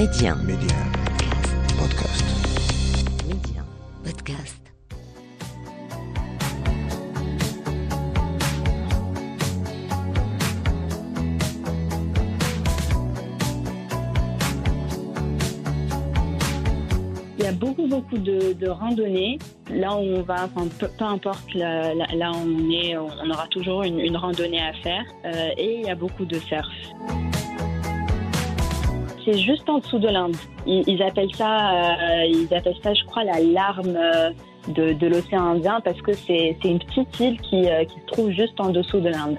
Média. Média. Podcast. Média. Podcast. Il y a beaucoup, beaucoup de, de randonnées. Là où on va, enfin, peu, peu importe la- la- là où on est, on aura toujours une, une randonnée à faire. Euh, et il y a beaucoup de surf. C'est juste en dessous de l'Inde. Ils, ils appellent ça, euh, ils appellent ça, je crois, la larme euh, de, de l'océan Indien parce que c'est c'est une petite île qui, euh, qui se trouve juste en dessous de l'Inde.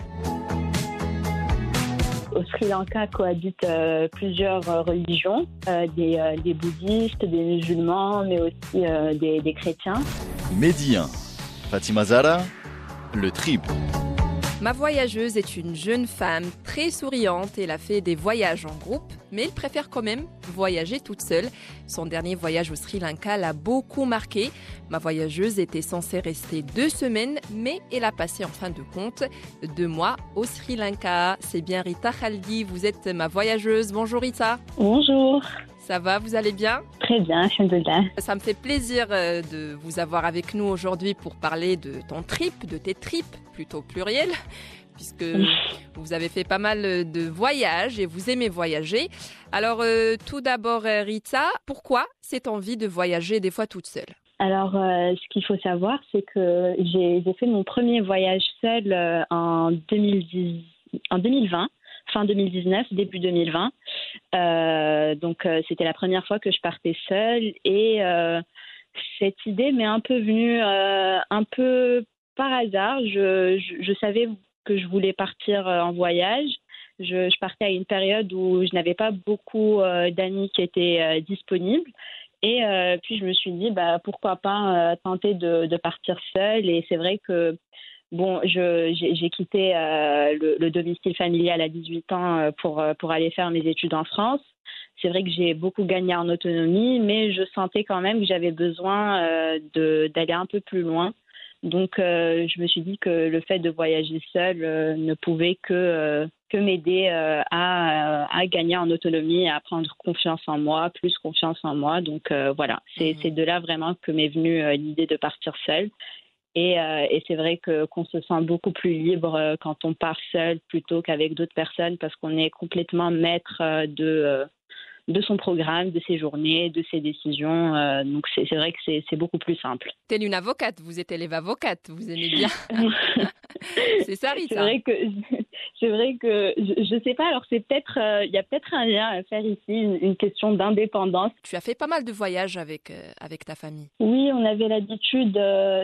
Au Sri Lanka cohabitent euh, plusieurs euh, religions, euh, des, euh, des bouddhistes, des musulmans, mais aussi euh, des, des chrétiens. Médien. Fatima Zara, le trip. Ma voyageuse est une jeune femme très souriante. Elle a fait des voyages en groupe, mais elle préfère quand même voyager toute seule. Son dernier voyage au Sri Lanka l'a beaucoup marqué. Ma voyageuse était censée rester deux semaines, mais elle a passé en fin de compte deux mois au Sri Lanka. C'est bien Rita Khaldi, vous êtes ma voyageuse. Bonjour Rita. Bonjour, Ça va, vous allez bien? Très bien, alhamdoulilah. Ça me fait plaisir euh, de vous avoir avec nous aujourd'hui pour parler de ton trip, de tes trips, plutôt pluriel, puisque vous avez fait pas mal de voyages et vous aimez voyager. Alors euh, tout d'abord, euh, Rita, pourquoi cette envie de voyager des fois toute seule? Alors, euh, ce qu'il faut savoir, c'est que j'ai fait mon premier voyage seul euh, en, 2010, en 2020, fin 2019, début 2020. Euh, donc, c'était la première fois que je partais seule et cette idée m'est un peu venue un peu par hasard. Je, je savais que je voulais partir euh, en voyage. Je, partais à une période où je n'avais pas beaucoup euh, d'amis qui étaient euh, disponibles. Et puis je me suis dit, bah, pourquoi pas tenter de, partir seule. Et c'est vrai que bon, j'ai quitté le, le domicile familial à 18 ans pour, aller faire mes études en France. C'est vrai que j'ai beaucoup gagné en autonomie, mais je sentais quand même que j'avais besoin d'aller un peu plus loin. Donc, euh, je me suis dit que le fait de voyager seule euh, ne pouvait que, euh, que m'aider euh, à, à gagner en autonomie, à prendre confiance en moi, plus confiance en moi. Donc, euh, voilà, c'est c'est de là vraiment que m'est venue euh, l'idée de partir seule. Et, euh, et c'est vrai que qu'on se sent beaucoup plus libre euh, quand on part seul plutôt qu'avec d'autres personnes parce qu'on est complètement maître euh, de euh, de son programme, de ses journées, de ses décisions. Euh, donc c'est c'est vrai que c'est c'est beaucoup plus simple. Telle une avocate, vous êtes élève avocate, vous aimez bien. C'est ça, C'est Rita vrai que c'est vrai que je, je sais pas. Alors c'est peut-être euh, il y a peut-être un lien à faire ici, une, une question d'indépendance. Tu as fait pas mal de voyages avec, euh, avec ta famille. Oui, on avait l'habitude.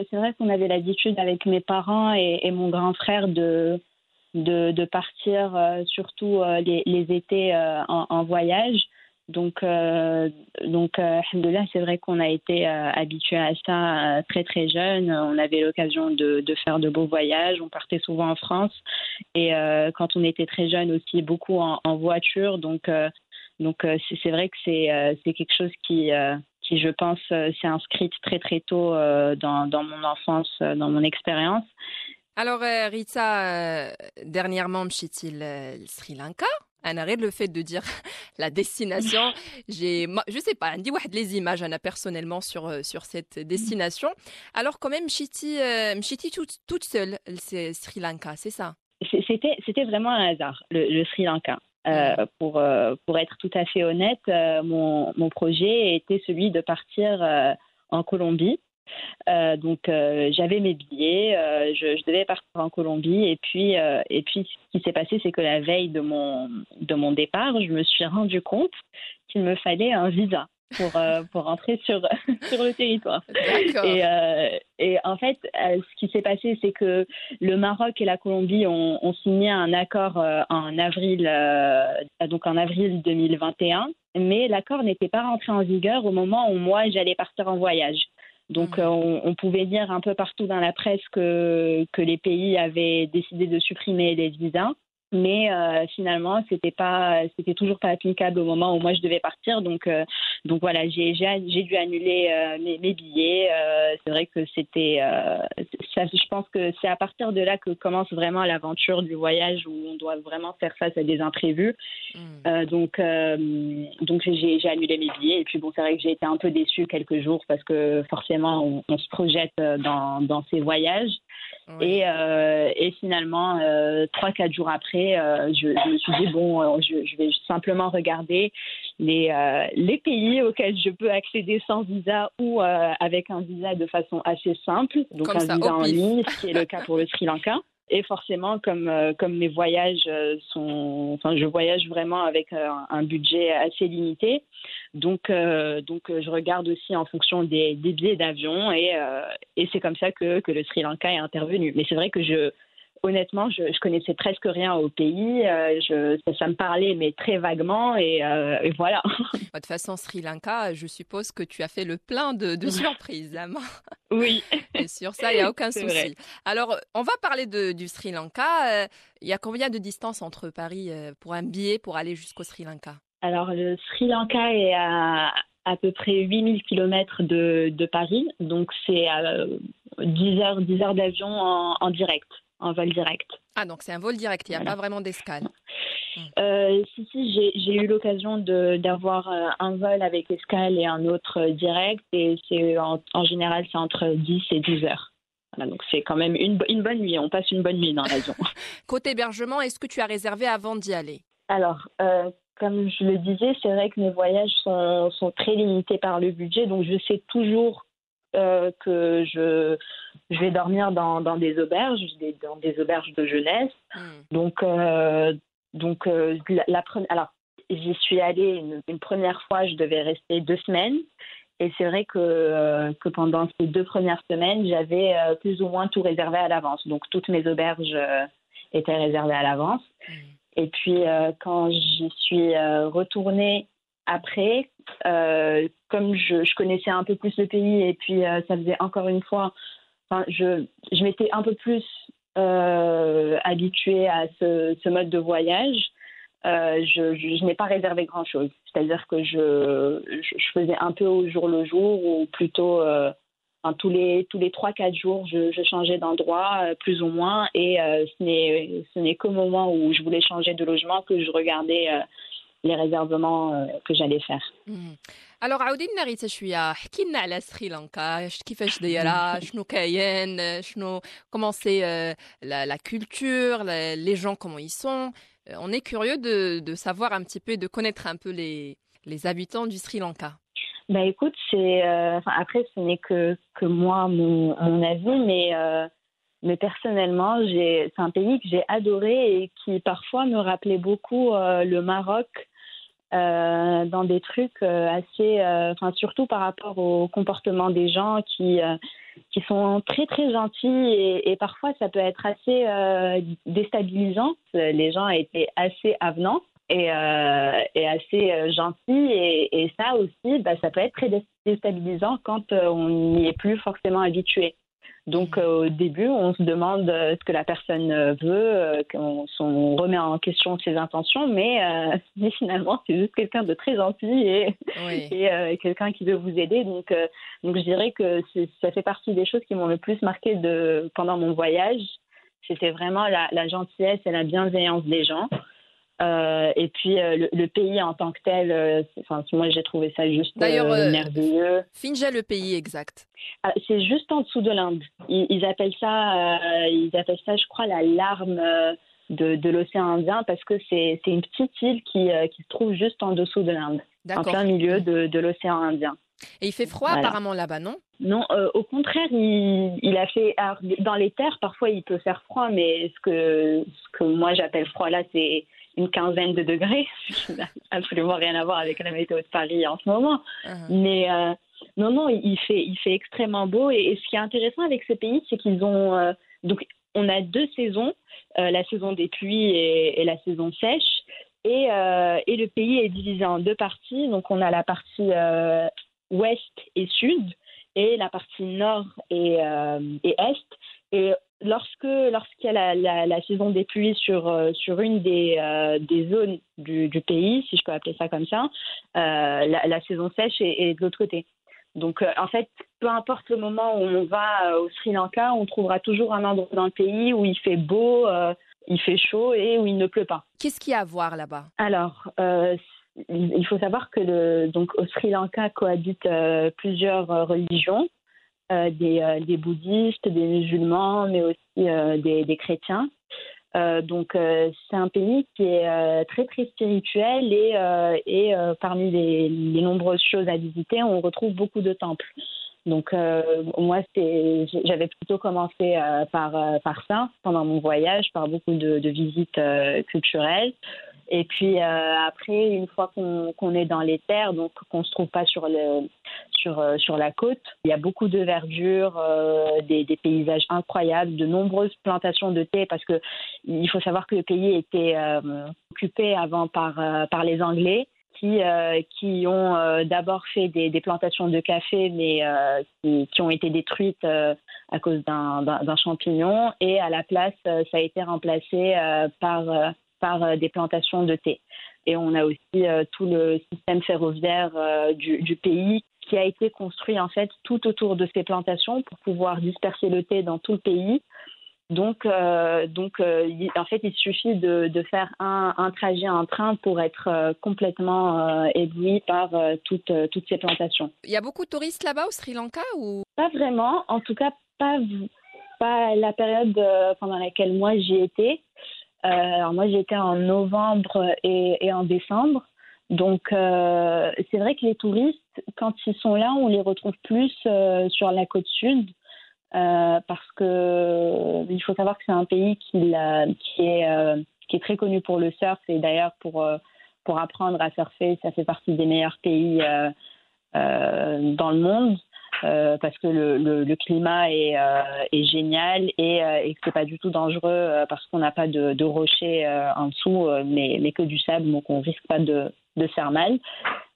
c'est vrai qu'on avait l'habitude avec mes parents et, et mon grand frère de de, de partir euh, surtout euh, les, les étés euh, en, en voyage. Donc, euh, donc euh, c'est vrai qu'on a été euh, habitué à ça euh, très très jeune. On avait l'occasion de, de, faire de beaux voyages. On partait souvent en France. Et euh, quand on était très jeune aussi, beaucoup en, en voiture. Donc, euh, donc c'est vrai que c'est c'est quelque chose qui, qui je pense, s'est inscrite très très tôt dans, dans mon enfance, dans mon expérience. Alors, Rita, dernièrement, me il le Sri Lanka أنا غير le fait de dire la destination, j'ai, moi, je sais pas, عندي واحد les images أنا personnellement sur euh, sur cette destination. Alors quand même مشيتي euh, مشيتي toute, toute seule le Sri Lanka, c'est ça C'est- C'était c'était vraiment un hasard, le, le Sri Lanka. Euh, pour, euh, pour être tout à fait honnête, euh, mon, mon projet était celui de partir euh, en Colombie. Euh, donc euh, j'avais mes billets, euh, je, je devais partir en Colombie et puis et puis ce qui s'est passé c'est que la veille de mon de mon départ, je me suis rendu compte qu'il me fallait un visa pour pour rentrer sur sur le territoire. Et, et en fait, ce qui s'est passé, c'est que le Maroc et la Colombie ont, ont signé un accord en avril, donc en avril 2021, mais l'accord n'était pas rentré en vigueur au moment où moi j'allais partir en voyage. Donc Mhm. euh, on, on pouvait lire un peu partout dans la presse que, que les pays avaient décidé de supprimer les visas. Mais euh, finalement, c'était pas, c'était toujours pas applicable au moment où moi je devais partir. Donc, euh, donc voilà, j'ai dû annuler euh, mes, mes, billets. C'est vrai que c'était, je pense que c'est à partir de là que commence vraiment l'aventure du voyage où on doit vraiment faire face à des imprévus. Mm. donc donc j'ai annulé mes billets et puis bon, c'est vrai que j'ai été un peu déçue quelques jours parce que forcément on, on se projette dans, dans ces voyages. Et, euh, et, finalement, euh, trois, quatre jours après, euh, je, je, me suis dit, bon, je, je vais simplement regarder les, les pays auxquels je peux accéder sans visa ou avec un visa de façon assez simple, donc un visa en ligne, ce qui est le cas pour le Sri Lanka. Et forcément, comme, euh, comme mes voyages euh, sont. Enfin, je voyage vraiment avec euh, un, budget assez limité. Donc, donc je regarde aussi en fonction des, des billets d'avion et, et c'est comme ça que, que le Sri Lanka est intervenu. Mais c'est vrai que je, honnêtement, je, je connaissais presque rien au pays. Euh, je, ça, me parlait, mais très vaguement, et, euh, voilà. De toute façon, Sri Lanka, je suppose que tu as fait le plein de, de surprises, Lama. Oui. Et sur ça, il n'y a aucun souci. Alors, on va parler de, du Sri Lanka. Euh, il y a combien de distance entre Paris pour un billet pour aller jusqu'au Sri Lanka? Alors, le Sri Lanka est à à peu près 8000 km de, de Paris, donc c'est 10 heures, 10 heures d'avion en, en direct en vol direct. Ah, donc c'est un vol direct, il n'y a pas vraiment d'escale euh, Si, si, j'ai eu l'occasion d'avoir euh, un vol avec escale et un autre direct, et c'est en, général, c'est entre 10 et 12 heures. Voilà, donc c'est quand même une, une, bonne nuit, on passe une bonne nuit dans l'avion. Côté hébergement, est-ce que tu as réservé avant d'y aller? Alors, euh, comme je le disais, c'est vrai que mes voyages sont, sont, très limités par le budget, donc je sais toujours euh, que je, je vais dormir dans, dans des auberges, dans des auberges de jeunesse. Hmm. Donc, euh, donc euh, la, première, alors j'y suis allée une, première fois, je devais rester deux semaines. Et c'est vrai que, que pendant ces deux premières semaines, j'avais plus ou moins tout réservé à l'avance. Donc toutes mes auberges étaient réservées à l'avance. Hmm. Et puis quand j'y suis retournée après, euh, comme je, je, connaissais un peu plus le pays et puis euh, ça faisait encore une fois, je, m'étais un peu plus euh, habituée à ce, mode de voyage. Euh, je, n'ai pas réservé grand-chose. C'est-à-dire que je, faisais un peu au jour le jour ou plutôt euh, tous les tous les trois quatre jours, je, changeais d'endroit euh, plus ou moins et ce ce n'est qu'au moment où je voulais changer de logement que je regardais les réservements que j'allais faire. Mmh. Alors عاودينا غير شويه احكي لنا على سريلانكا كيفاش دايره شنو كاين شنو comment c'est la, la culture la, les gens comment ils sont on est curieux de, de savoir un petit peu de connaître un peu les, les habitants du Sri Lanka bah écoute c'est euh, après ce n'est que que moi mon, mon avis mais euh, mais personnellement c'est un pays que j'ai adoré et qui parfois me rappelait beaucoup euh, le Maroc euh, dans des trucs euh, assez, euh, enfin surtout par rapport au comportement des gens qui qui sont très très gentils et, parfois ça peut être assez déstabilisant. Les gens étaient assez avenants et, assez gentils et, et ça aussi, bah, ça peut être très déstabilisant quand on n'y est plus forcément habitué. Donc euh, au début, on se demande euh, ce que la personne euh, veut, qu'on on remet en question ses intentions, mais, mais finalement c'est juste quelqu'un de très gentil et, et quelqu'un qui veut vous aider. Donc, donc je dirais que ça fait partie des choses qui m'ont le plus marqué de, pendant mon voyage. C'était vraiment la, la gentillesse et la bienveillance des gens. Euh, et puis euh, le, le, pays en tant que tel, euh, enfin, moi j'ai trouvé ça juste merveilleux. Finja le pays exact. Ah, c'est juste en dessous de l'Inde. Ils, ils, appellent ça, ils appellent ça, je crois, la larme de, de l'océan Indien parce que c'est une petite île qui, qui se trouve juste en dessous de l'Inde, en plein milieu de, de l'océan Indien. Et il fait froid voilà. apparemment là-bas, non? Non, euh, au contraire, il, il, a fait. Alors, dans les terres, parfois il peut faire froid, mais ce que, ce que moi j'appelle froid là, c'est une quinzaine de degrés, ce qui n'a absolument rien à voir avec la météo de Paris en ce moment. Uh -huh. Mais euh, non, non, il fait, il fait extrêmement beau. Et, et ce qui est intéressant avec ce pays, c'est qu'ils ont. Euh, donc, on a deux saisons, euh, la saison des pluies et, et la saison sèche. Et, et, le pays est divisé en deux parties. Donc, on a la partie ouest et sud, et la partie nord et, et est. Et lorsque lorsqu'il y a la, la, saison des pluies sur sur une des des zones du, du, pays, si je peux appeler ça comme ça, la, la, saison sèche est, est de l'autre côté. Donc, en fait, peu importe le moment où on va au Sri Lanka, on trouvera toujours un endroit dans le pays où il fait beau, il fait chaud et où il ne pleut pas. Qu'est-ce qu'il y a à voir là-bas? Alors, il faut savoir que le, donc au Sri Lanka cohabitent euh, plusieurs euh, religions, euh, des, des, bouddhistes, des musulmans, mais aussi des, des, chrétiens. donc c'est un pays qui est très très spirituel et, et parmi les, les, nombreuses choses à visiter, on retrouve beaucoup de temples. Donc moi j'avais plutôt commencé par par ça pendant mon voyage, par beaucoup de visites culturelles. Et puis euh, après, une fois qu'on est dans les terres, donc qu'on se trouve pas sur le sur euh, sur la côte, il y a beaucoup de verdure, euh, des, des, paysages incroyables, de nombreuses plantations de thé parce que il faut savoir que le pays était occupé avant par par les Anglais. Qui, qui ont d'abord fait des, des, plantations de café, mais qui, qui, ont été détruites à cause d'un champignon. Et à la place, ça a été remplacé par par euh, des plantations de thé. Et on a aussi euh, tout le système ferroviaire euh, du, du, pays qui a été construit en fait tout autour de ces plantations pour pouvoir disperser le thé dans tout le pays. Donc, euh, donc euh, en fait, il suffit de, de faire un, un, trajet en train pour être euh, complètement ébloui par toutes, toutes ces plantations. Il y a beaucoup de touristes là-bas au Sri Lanka ou? Pas vraiment, en tout cas pas, pas la période pendant laquelle moi j'y étais. Euh, alors moi j'étais en novembre et, et, en décembre. Donc euh, c'est vrai que les touristes, quand ils sont là, on les retrouve plus euh, sur la côte sud. Euh, parce que il faut savoir que c'est un pays qui, qui, est, euh, qui est très connu pour le surf et d'ailleurs pour, pour apprendre à surfer, ça fait partie des meilleurs pays dans le monde. Euh, parce que le, climat est, euh, est, génial et, euh, et que c'est pas du tout dangereux parce qu'on n'a pas de, rochers en dessous, mais, que du sable, donc on risque pas de, de faire mal.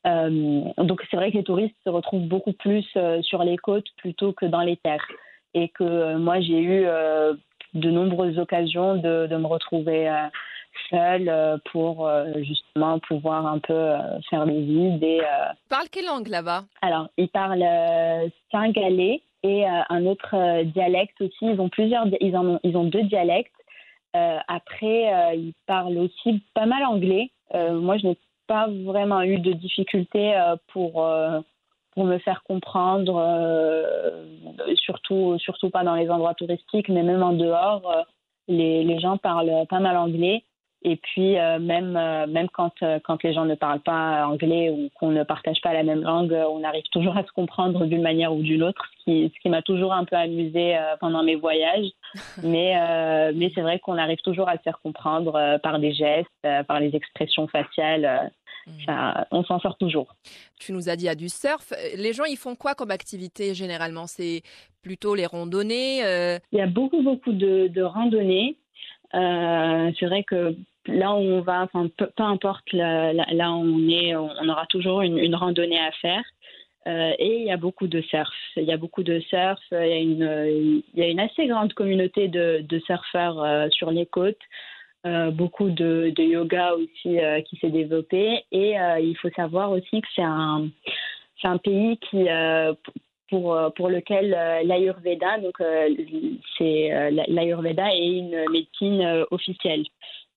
donc c'est vrai que les touristes se retrouvent beaucoup plus sur les côtes plutôt que dans les terres et que moi j'ai eu de nombreuses occasions de me retrouver seule euh, pour euh, justement pouvoir un peu euh, faire le vide. Et, Parle quelle langue là-bas? Alors, ils parlent singalais et un autre dialecte aussi. Ils ont plusieurs, ils, en ont, ils ont deux dialectes. après, ils parlent aussi pas mal anglais. moi, je n'ai pas vraiment eu de difficultés pour pour me faire comprendre, surtout surtout pas dans les endroits touristiques, mais même en dehors, les, les gens parlent pas mal anglais. Et puis euh, même euh, même quand euh, quand les gens ne parlent pas anglais ou qu'on ne partage pas la même langue, on arrive toujours à se comprendre d'une manière ou d'une autre, ce qui ce qui m'a toujours un peu amusé pendant mes voyages. Mais mais c'est vrai qu'on arrive toujours à se faire comprendre par des gestes, par les expressions faciales. Ça, on s'en sort toujours. Tu nous as dit a du surf. Les gens, ils font quoi comme activité généralement? C'est plutôt les randonnées. Il y a beaucoup, beaucoup de, de randonnées. Euh, c'est vrai que là où on va, peu, importe là, où on est, on aura toujours une, randonnée à faire. Euh, et il y a beaucoup de surf. Il y a beaucoup de surf. Il y a une, il y a une assez grande communauté de, surfeurs euh, sur les côtes. Euh, beaucoup de, yoga aussi euh, qui s'est développé. Et euh, il faut savoir aussi que c'est un, pays qui, pour, pour lequel l'Ayurveda, donc c'est l'Ayurveda est une médecine officielle.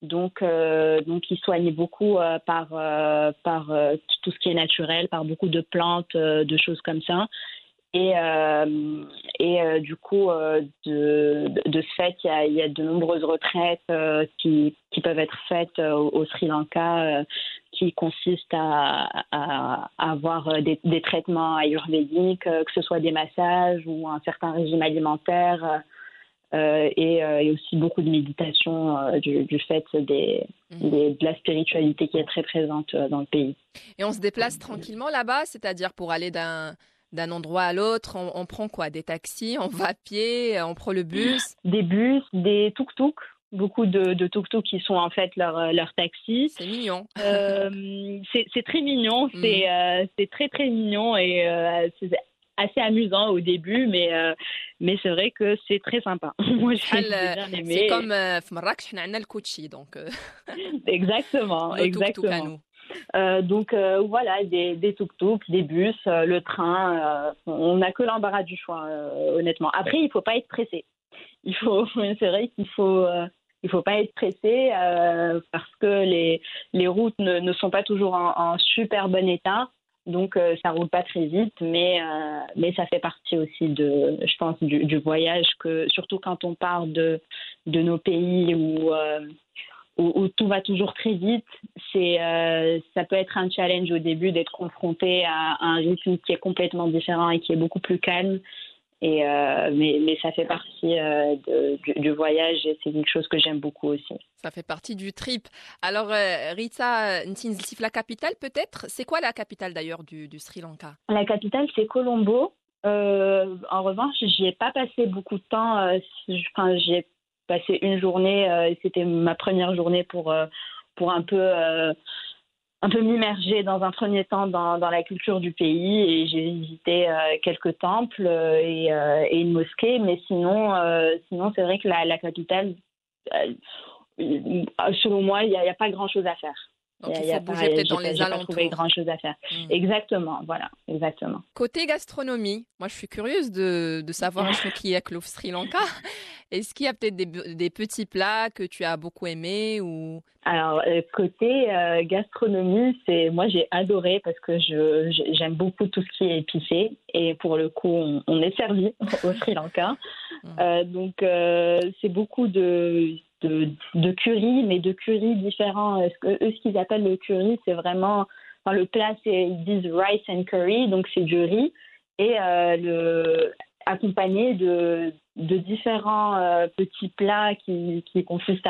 Donc, euh, donc ils soignent beaucoup euh, par, euh, par euh, tout ce qui est naturel, par beaucoup de plantes, de choses comme ça. Et, et du coup, de, de, ce fait, il y a, de nombreuses retraites qui, qui peuvent être faites au, au Sri Lanka qui consistent à, à, à avoir des, des, traitements ayurvédiques, que ce soit des massages ou un certain régime alimentaire euh, et, euh, et, aussi beaucoup de méditation euh, du, du, fait des, mmh. des, de la spiritualité qui est très présente dans le pays. Et on se déplace tranquillement là-bas, c'est-à-dire pour aller d'un d'un endroit à l'autre, on, on, prend quoi? Des taxis, on va à pied, on prend le bus? Des bus, des tuk-tuk, beaucoup de, de tuk-tuk qui sont en fait leurs leur taxis. C'est mignon. Euh, c'est très mignon, mmh. c'est euh, très très mignon et euh, assez amusant au début, mais euh, mais c'est vrai que c'est très sympa. Moi, j'ai bien aimé. C'est comme euh, Marrakech, on a le coachi, donc. Euh. Exactement, exactement. Euh, donc voilà, des, des tuk-tuk, des bus, le train. on n'a que l'embarras du choix, honnêtement. Après, il ne faut pas être pressé. C'est vrai qu'il faut, il faut pas être pressé parce que les, les routes ne, sont pas toujours en super bon état. Donc euh, ça roule pas très vite, mais euh, mais ça fait partie aussi de, je pense, du, voyage que surtout quand on part de de nos pays où euh, où, où tout va toujours très vite, c'est euh, ça peut être un challenge au début d'être confronté à un rythme qui est complètement différent et qui est beaucoup plus calme. Euh, mais, ça fait partie euh, du, voyage et c'est quelque chose que j'aime beaucoup aussi. Ça fait partie du trip. Alors, euh, Rita Ntinsif, la capitale peut-être, c'est quoi la capitale d'ailleurs du, Sri Lanka? La capitale, c'est Colombo. En revanche, j'y ai pas passé beaucoup de temps. Enfin, j'y ai passé une journée. C'était ma première journée pour pour un peu un peu m'immerger dans un premier temps dans, la culture du pays et j'ai visité euh, quelques temples euh, et, euh, et une mosquée. Mais sinon, sinon c'est vrai que la, capitale, selon moi, il n'y a pas grand-chose à faire. Donc, Il y a- y a faut bouger peut-être dans les j'ai pas trouvé alentours. grand-chose à faire. Mm. Exactement, voilà, exactement. Côté gastronomie, moi je suis curieuse de, de savoir ce qui est au Sri Lanka? Est-ce qu'il y a peut-être des, des petits plats que tu as beaucoup aimés ou? Alors, euh, côté euh, gastronomie, c'est moi j'ai adoré parce que je j'aime beaucoup tout ce qui est épicé et pour le coup on, on est servi au Sri Lanka. Mm. Euh, donc euh, c'est beaucoup de, de curry, mais de curry différents. Eux ce qu'ils appellent le curry, c'est vraiment enfin, le plat c'est ils disent rice and curry, donc c'est du riz et euh, le accompagné de différents euh, petits plats qui qui consistent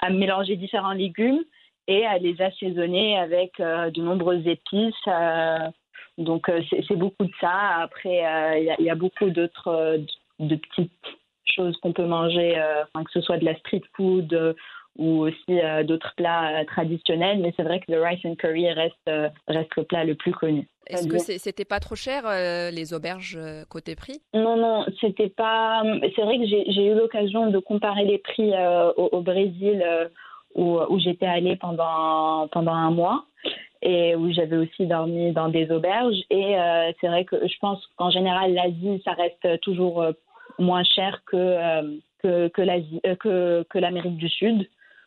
à mélanger différents légumes et à les assaisonner avec euh, de nombreuses épices. donc c'est beaucoup de ça. Après, il y, y a beaucoup d'autres de petites choses qu'on peut manger, euh, que ce soit de la street food euh, ou aussi euh, d'autres plats traditionnels. Mais c'est vrai que le rice and curry reste, reste le plat le plus connu. est-ce que c'était pas trop cher euh, les auberges côté prix? Non, non, c'était pas. C'est vrai que j'ai eu l'occasion de comparer les prix euh, au, au Brésil euh, où, où j'étais allée pendant, pendant un mois et où j'avais aussi dormi dans des auberges. Et c'est vrai que je pense qu'en général, l'Asie, ça reste toujours moins cher que, euh, que, que l'Asie, euh, que, que l'Amérique du Sud.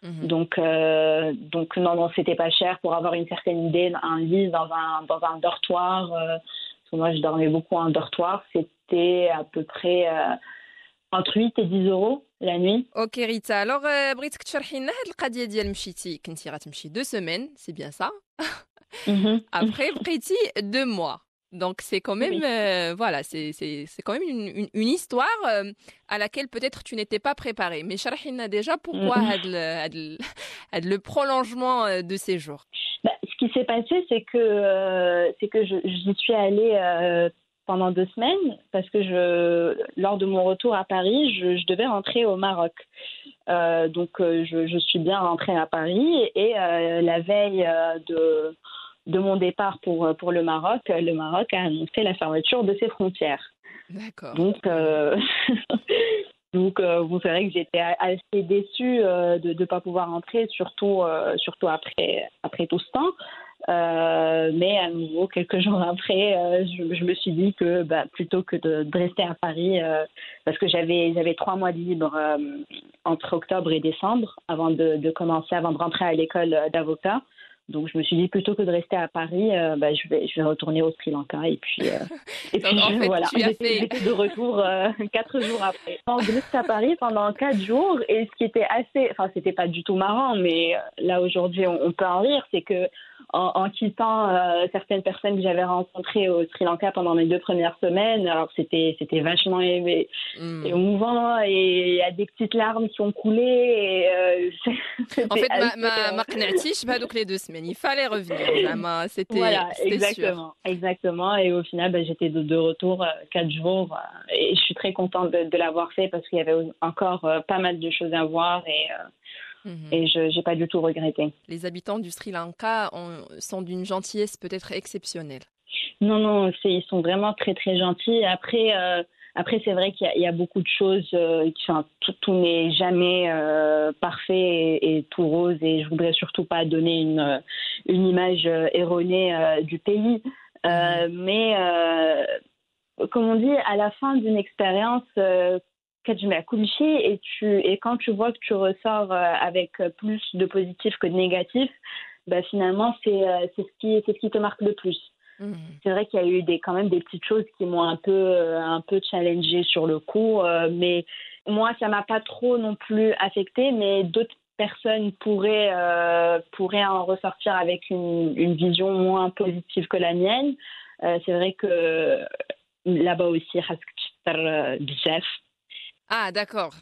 Mhm. Donc, euh, donc non, non, c'était pas cher pour avoir une certaine idée. Un lit dans un, dans un dortoir, euh, parce que moi je dormais beaucoup en dortoir, c'était à peu près euh, entre 8 et 10 euros la nuit. اوكي ريتا الوغ آه، بغيتك تشرحي لنا هاد القضيه ديال مشيتي كنتي غتمشي دو سيمين سي بيان سا Mhm. Après, بقيتي deux mois. Donc c'est quand même oui. euh, voilà c'est quand même une, histoire euh, à laquelle peut-être tu n'étais pas préparée Mais Sharhina déjà pourquoi le prolongement euh, de ces jours? Bah, ce qui s'est passé c'est que euh, c'est que j'y suis allée pendant deux semaines parce que je lors de mon retour à Paris je, devais rentrer au Maroc. donc je, suis bien rentrée à Paris et la veille de de mon départ pour, pour le Maroc, le Maroc a annoncé la fermeture de ses frontières. D'accord. Donc, euh, donc euh, vous savez que j'étais assez déçue euh, de ne pas pouvoir rentrer, surtout, euh, surtout après, après tout ce temps. Euh, mais à nouveau, quelques jours après, euh, je, je me suis dit que bah, plutôt que de, de rester à Paris, euh, parce que j'avais j'avais trois mois de libre euh, entre octobre et décembre avant de, de commencer, avant de rentrer à l'école d'avocat. Donc je me suis dit plutôt que de rester à Paris, euh, bah, je vais je vais retourner au Sri Lanka et puis euh, et Donc, puis en fait, voilà. J'étais fait- de retour euh, quatre jours après. Je restais à Paris pendant quatre jours et ce qui était assez, enfin c'était pas du tout marrant, mais euh, là aujourd'hui on, on peut en rire, c'est que en, quittant euh, certaines personnes que j'avais rencontrées au Sri Lanka pendant mes deux premières semaines. Alors c'était c'était vachement émouvant hmm. et il y a des petites larmes qui ont coulé. Et, euh, en fait, assez... ma, ma, pas donc les deux semaines. Il fallait revenir. C'était voilà, exactement, exactement. Et au final, bah, j'étais de, retour euh, quatre jours euh, et je suis très contente de, de l'avoir fait parce qu'il y avait encore pas mal de choses à voir et Mhm. et je n'ai pas du tout regretté. Les habitants du Sri Lanka ont- sont d'une gentillesse peut-être exceptionnelle. Non, non, ils sont vraiment très, très gentils. Après, euh, après c'est vrai qu'il y, y, a beaucoup de choses. Euh, enfin, tout, tout n'est jamais euh, parfait et, et, tout rose. Et je voudrais surtout pas donner une, une image erronée du pays. Mmh. Mais, comme on dit, à la fin d'une expérience, et, tu, et quand tu vois que tu ressors avec plus de positif que de négatif, bah, finalement, c'est ce, qui, ce qui te marque le plus. Mmh. C'est vrai qu'il y a eu des, quand même des petites choses qui m'ont un peu, euh, un peu challengé sur le coup, euh, mais moi, ça m'a pas trop non plus affecté, mais d'autres personnes pourraient, euh, en ressortir avec une, une, vision moins positive que la mienne. Euh, c'est vrai que là-bas aussi, ah, d'accord.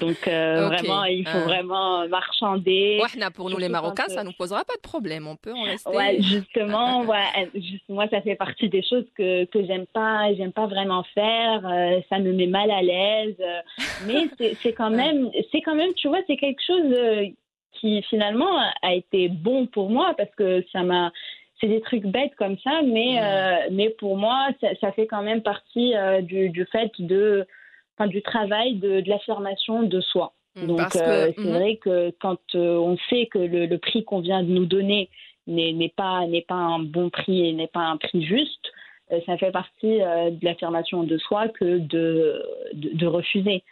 Donc, euh, okay. vraiment, il faut euh... vraiment marchander. Ouais, pour nous, les Marocains, ça ne nous posera pas de problème. On peut en rester. Ouais, justement, ouais, juste, moi, ça fait partie des choses que, que j'aime pas, j'aime pas vraiment faire. Euh, ça me met mal à l'aise. mais c'est quand même, c'est quand même, tu vois, c'est quelque chose euh, qui finalement a été bon pour moi parce que ça m'a, c'est des trucs bêtes comme ça, mais, mmh. mais pour moi, ça, ça, fait quand même partie du, du fait de enfin, du travail de, de l'affirmation de soi. Mmh, Donc euh, c'est mmh. vrai que quand euh, on sait que le, le, prix qu'on vient de nous donner n'est pas n'est pas un bon prix et n'est pas un prix juste, euh, ça fait partie euh, de l'affirmation de soi que de, de, de refuser.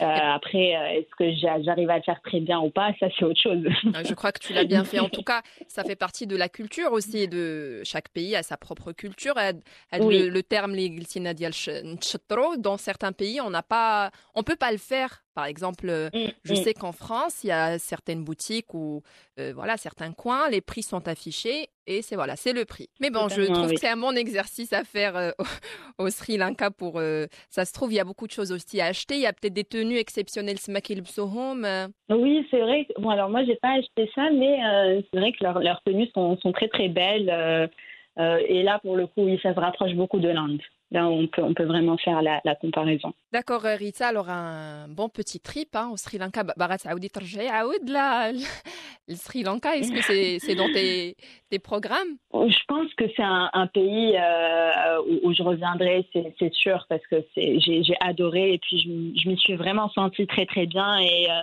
Euh, après, euh, est-ce que j'arrive à le faire très bien ou pas Ça, c'est autre chose. Ah, je crois que tu l'as bien fait. En tout cas, ça fait partie de la culture aussi. De chaque pays a sa propre culture. Oui. Le, le terme dans certains pays, on n'a pas, on peut pas le faire par exemple, mmh, je mmh. sais qu'en France, il y a certaines boutiques où, euh, voilà, certains coins, les prix sont affichés et c'est voilà, c'est le prix. Mais bon, je trouve oui. que c'est un bon exercice à faire euh, au, Sri Lanka pour. Euh, ça se trouve, il y a beaucoup de choses aussi à acheter. Il y a peut-être des tenues exceptionnelles, Smakil Psohom. Oui, c'est vrai. Bon, alors moi, j'ai pas acheté ça, mais euh, c'est vrai que leurs leur tenues sont, sont, très très belles. et là, pour le coup, oui, ça se rapproche beaucoup de l'Inde. Là, on peut, on peut vraiment faire la, la comparaison. D'accord, Rita. Alors, un bon petit trip hein, au Sri Lanka. Barat Saoudi là, le Sri Lanka, est-ce que c'est c'est dans tes, tes programmes? Je pense que c'est un, un, pays euh, où, où, je reviendrai, c'est sûr, parce que j'ai adoré et puis je, je m'y suis vraiment sentie très, très bien. Et. Euh,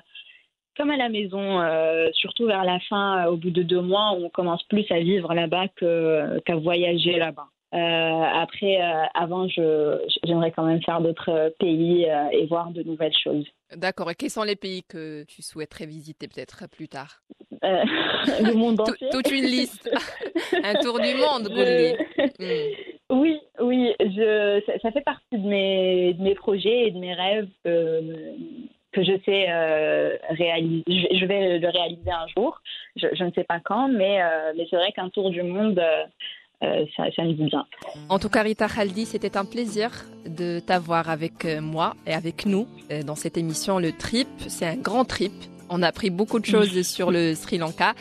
comme à la maison, euh, surtout vers la fin, au bout de deux mois, on commence plus à vivre là-bas qu'à qu voyager là-bas. Euh, après, euh, avant, j'aimerais quand même faire d'autres pays euh, et voir de nouvelles choses. D'accord. Et quels sont les pays que tu souhaiterais visiter peut-être plus tard? Le monde entier. Toute une liste. Un tour du monde, mm. Oui, oui. Je, ça, ça, fait partie de mes, de mes projets et de mes rêves que je sais euh, réaliser. Je, je, vais le réaliser un jour. Je, je ne sais pas quand, mais, mais c'est vrai qu'un tour du monde, euh, ça, ça, me dit bien. En tout cas, Rita Khaldi, c'était un plaisir de t'avoir avec euh, moi et avec nous euh, dans cette émission Le Trip. C'est un grand trip. On a appris beaucoup de choses sur le Sri Lanka.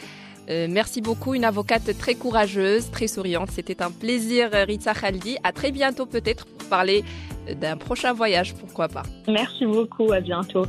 Euh, merci beaucoup, une avocate très courageuse, très souriante. C'était un plaisir, Rita Khaldi. À très bientôt peut-être pour parler d'un prochain voyage, pourquoi pas. Merci beaucoup, à bientôt.